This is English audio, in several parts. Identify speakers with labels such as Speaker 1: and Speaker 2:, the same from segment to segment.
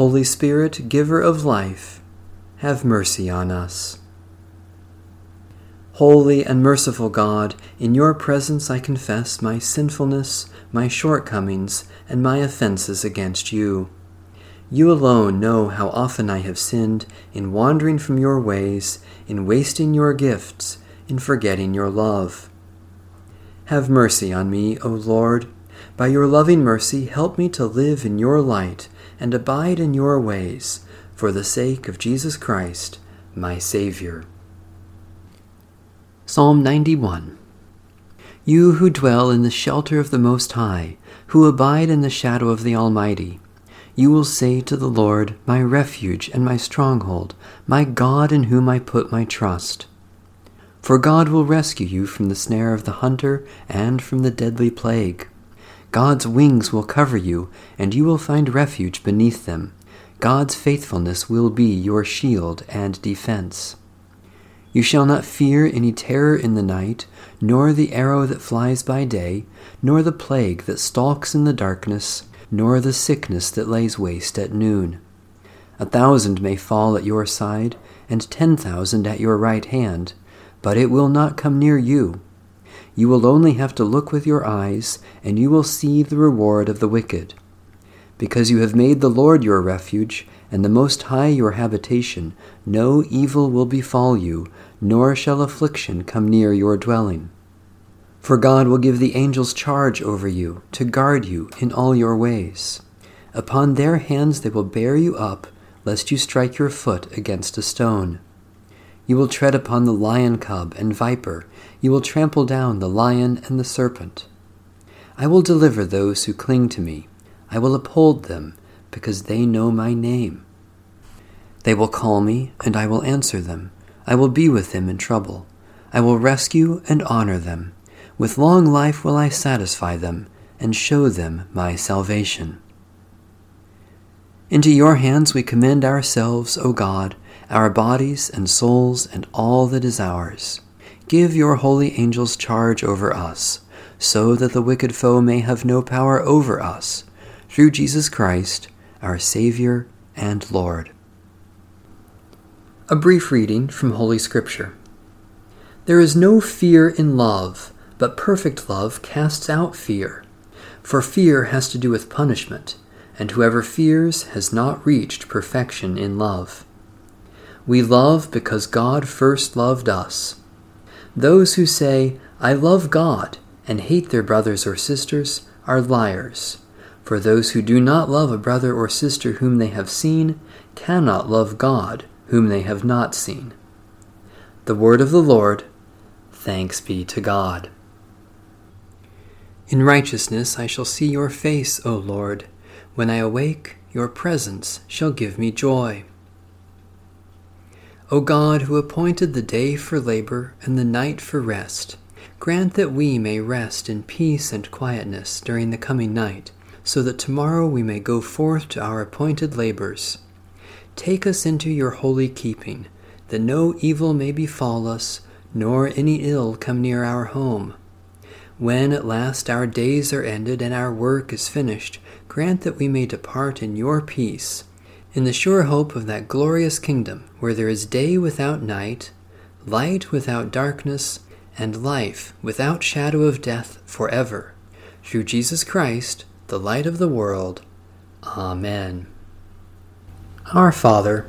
Speaker 1: Holy Spirit, Giver of life, have mercy on us. Holy and merciful God, in your presence I confess my sinfulness, my shortcomings, and my offenses against you. You alone know how often I have sinned in wandering from your ways, in wasting your gifts, in forgetting your love. Have mercy on me, O Lord. By your loving mercy, help me to live in your light and abide in your ways, for the sake of Jesus Christ, my Saviour. Psalm 91 You who dwell in the shelter of the Most High, who abide in the shadow of the Almighty, you will say to the Lord, My refuge and my stronghold, my God in whom I put my trust. For God will rescue you from the snare of the hunter and from the deadly plague. God's wings will cover you, and you will find refuge beneath them. God's faithfulness will be your shield and defense. You shall not fear any terror in the night, nor the arrow that flies by day, nor the plague that stalks in the darkness, nor the sickness that lays waste at noon. A thousand may fall at your side, and ten thousand at your right hand, but it will not come near you. You will only have to look with your eyes, and you will see the reward of the wicked. Because you have made the Lord your refuge, and the Most High your habitation, no evil will befall you, nor shall affliction come near your dwelling. For God will give the angels charge over you, to guard you in all your ways. Upon their hands they will bear you up, lest you strike your foot against a stone. You will tread upon the lion cub and viper. You will trample down the lion and the serpent. I will deliver those who cling to me. I will uphold them, because they know my name. They will call me, and I will answer them. I will be with them in trouble. I will rescue and honor them. With long life will I satisfy them, and show them my salvation. Into your hands we commend ourselves, O God our bodies and souls and all that is ours. Give your holy angels charge over us, so that the wicked foe may have no power over us, through Jesus Christ, our Savior and Lord. A brief reading from Holy Scripture. There is no fear in love, but perfect love casts out fear. For fear has to do with punishment, and whoever fears has not reached perfection in love. We love because God first loved us. Those who say, I love God, and hate their brothers or sisters are liars. For those who do not love a brother or sister whom they have seen cannot love God whom they have not seen. The word of the Lord. Thanks be to God. In righteousness I shall see your face, O Lord. When I awake, your presence shall give me joy. O God, who appointed the day for labor and the night for rest, grant that we may rest in peace and quietness during the coming night, so that tomorrow we may go forth to our appointed labors. Take us into your holy keeping, that no evil may befall us, nor any ill come near our home. When at last our days are ended and our work is finished, grant that we may depart in your peace in the sure hope of that glorious kingdom where there is day without night, light without darkness, and life without shadow of death forever. Through Jesus Christ, the light of the world. Amen. Our Father,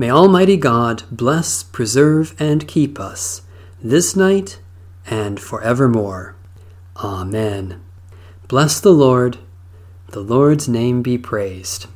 Speaker 1: May Almighty God bless, preserve, and keep us this night and forevermore. Amen. Bless the Lord. The Lord's name be praised.